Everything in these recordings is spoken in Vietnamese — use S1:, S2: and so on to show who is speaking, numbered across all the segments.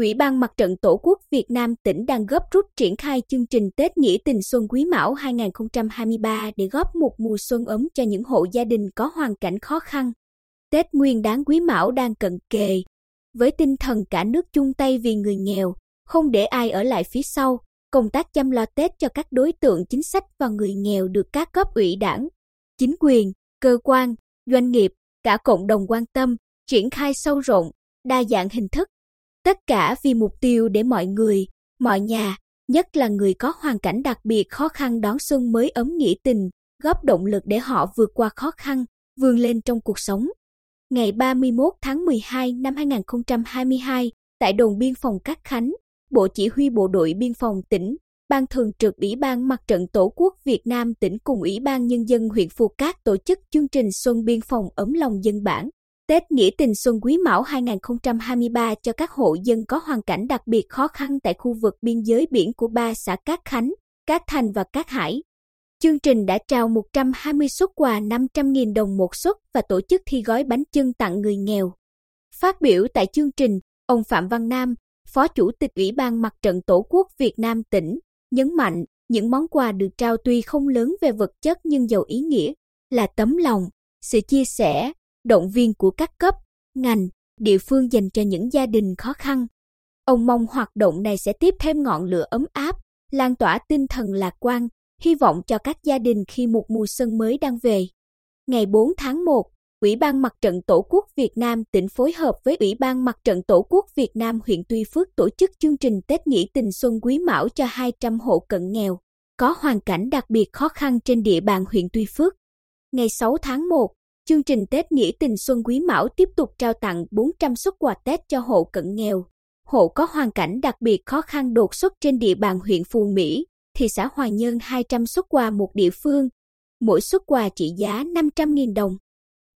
S1: Ủy ban Mặt trận Tổ quốc Việt Nam tỉnh đang gấp rút triển khai chương trình Tết Nghĩa tình Xuân Quý Mão 2023 để góp một mùa xuân ấm cho những hộ gia đình có hoàn cảnh khó khăn. Tết Nguyên đáng Quý Mão đang cận kề. Với tinh thần cả nước chung tay vì người nghèo, không để ai ở lại phía sau, công tác chăm lo Tết cho các đối tượng chính sách và người nghèo được các cấp ủy đảng, chính quyền, cơ quan, doanh nghiệp, cả cộng đồng quan tâm, triển khai sâu rộng, đa dạng hình thức. Tất cả vì mục tiêu để mọi người, mọi nhà, nhất là người có hoàn cảnh đặc biệt khó khăn đón xuân mới ấm nghĩa tình, góp động lực để họ vượt qua khó khăn, vươn lên trong cuộc sống. Ngày 31 tháng 12 năm 2022, tại đồn biên phòng Cát Khánh, Bộ Chỉ huy Bộ đội Biên phòng tỉnh, Ban Thường trực Ủy ban Mặt trận Tổ quốc Việt Nam tỉnh cùng Ủy ban Nhân dân huyện Phù Cát tổ chức chương trình Xuân Biên phòng ấm lòng dân bản. Tết Nghĩa tình Xuân Quý Mão 2023 cho các hộ dân có hoàn cảnh đặc biệt khó khăn tại khu vực biên giới biển của ba xã Cát Khánh, Cát Thành và Cát Hải. Chương trình đã trao 120 suất quà 500.000 đồng một suất và tổ chức thi gói bánh chưng tặng người nghèo. Phát biểu tại chương trình, ông Phạm Văn Nam, Phó Chủ tịch Ủy ban Mặt trận Tổ quốc Việt Nam tỉnh, nhấn mạnh những món quà được trao tuy không lớn về vật chất nhưng giàu ý nghĩa, là tấm lòng, sự chia sẻ, động viên của các cấp, ngành, địa phương dành cho những gia đình khó khăn. Ông mong hoạt động này sẽ tiếp thêm ngọn lửa ấm áp, lan tỏa tinh thần lạc quan, hy vọng cho các gia đình khi một mùa xuân mới đang về. Ngày 4 tháng 1, Ủy ban Mặt trận Tổ quốc Việt Nam tỉnh phối hợp với Ủy ban Mặt trận Tổ quốc Việt Nam huyện Tuy Phước tổ chức chương trình Tết Nghĩa tình Xuân Quý Mão cho 200 hộ cận nghèo, có hoàn cảnh đặc biệt khó khăn trên địa bàn huyện Tuy Phước. Ngày 6 tháng 1, chương trình Tết Nghĩa tình Xuân Quý Mão tiếp tục trao tặng 400 xuất quà Tết cho hộ cận nghèo, hộ có hoàn cảnh đặc biệt khó khăn đột xuất trên địa bàn huyện Phù Mỹ, thị xã Hòa Nhơn 200 xuất quà một địa phương, mỗi xuất quà trị giá 500.000 đồng.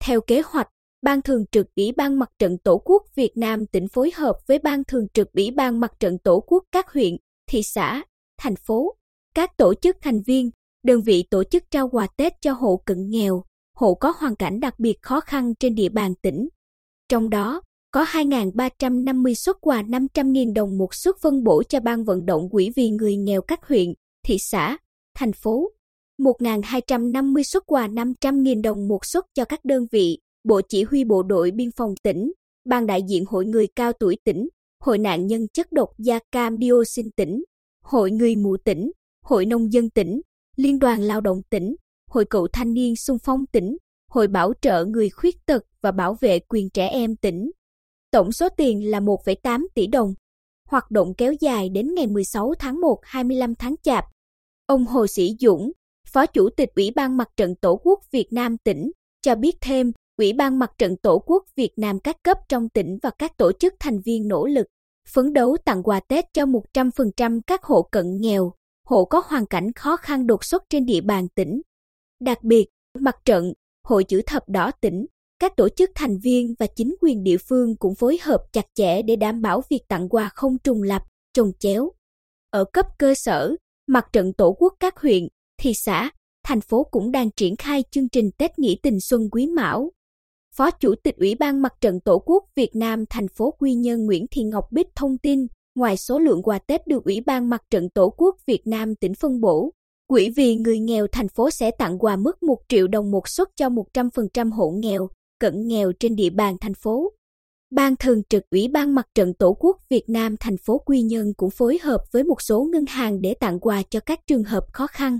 S1: Theo kế hoạch, Ban Thường trực Ủy ban Mặt trận Tổ quốc Việt Nam tỉnh phối hợp với Ban Thường trực Ủy ban Mặt trận Tổ quốc các huyện, thị xã, thành phố, các tổ chức thành viên, đơn vị tổ chức trao quà Tết cho hộ cận nghèo, hộ có hoàn cảnh đặc biệt khó khăn trên địa bàn tỉnh. Trong đó, có 2.350 suất quà 500.000 đồng một suất phân bổ cho Ban vận động quỹ vì người nghèo các huyện, thị xã, thành phố, 1.250 suất quà 500.000 đồng một suất cho các đơn vị, Bộ Chỉ huy Bộ đội Biên phòng tỉnh, Ban đại diện Hội người cao tuổi tỉnh, Hội nạn nhân chất độc da cam dioxin tỉnh, Hội người mù tỉnh, Hội nông dân tỉnh, Liên đoàn Lao động tỉnh, Hội cựu thanh niên xung phong tỉnh, Hội bảo trợ người khuyết tật và bảo vệ quyền trẻ em tỉnh. Tổng số tiền là 1,8 tỷ đồng. Hoạt động kéo dài đến ngày 16 tháng 1 25 tháng Chạp. Ông Hồ Sĩ Dũng, Phó Chủ tịch Ủy ban Mặt trận Tổ quốc Việt Nam tỉnh, cho biết thêm, Ủy ban Mặt trận Tổ quốc Việt Nam các cấp trong tỉnh và các tổ chức thành viên nỗ lực, phấn đấu tặng quà Tết cho 100% các hộ cận nghèo, hộ có hoàn cảnh khó khăn đột xuất trên địa bàn tỉnh. Đặc biệt, Mặt trận, Hội chữ thập đỏ tỉnh, các tổ chức thành viên và chính quyền địa phương cũng phối hợp chặt chẽ để đảm bảo việc tặng quà không trùng lập, trùng chéo. Ở cấp cơ sở, Mặt trận Tổ quốc các huyện, thị xã, thành phố cũng đang triển khai chương trình Tết Nghĩa tình Xuân Quý Mão. Phó Chủ tịch Ủy ban Mặt trận Tổ quốc Việt Nam thành phố Quy Nhơn Nguyễn Thị Ngọc Bích thông tin, ngoài số lượng quà Tết được Ủy ban Mặt trận Tổ quốc Việt Nam tỉnh phân bổ, Quỹ vì người nghèo thành phố sẽ tặng quà mức 1 triệu đồng một suất cho 100% hộ nghèo, cận nghèo trên địa bàn thành phố. Ban thường trực Ủy ban Mặt trận Tổ quốc Việt Nam thành phố Quy Nhơn cũng phối hợp với một số ngân hàng để tặng quà cho các trường hợp khó khăn.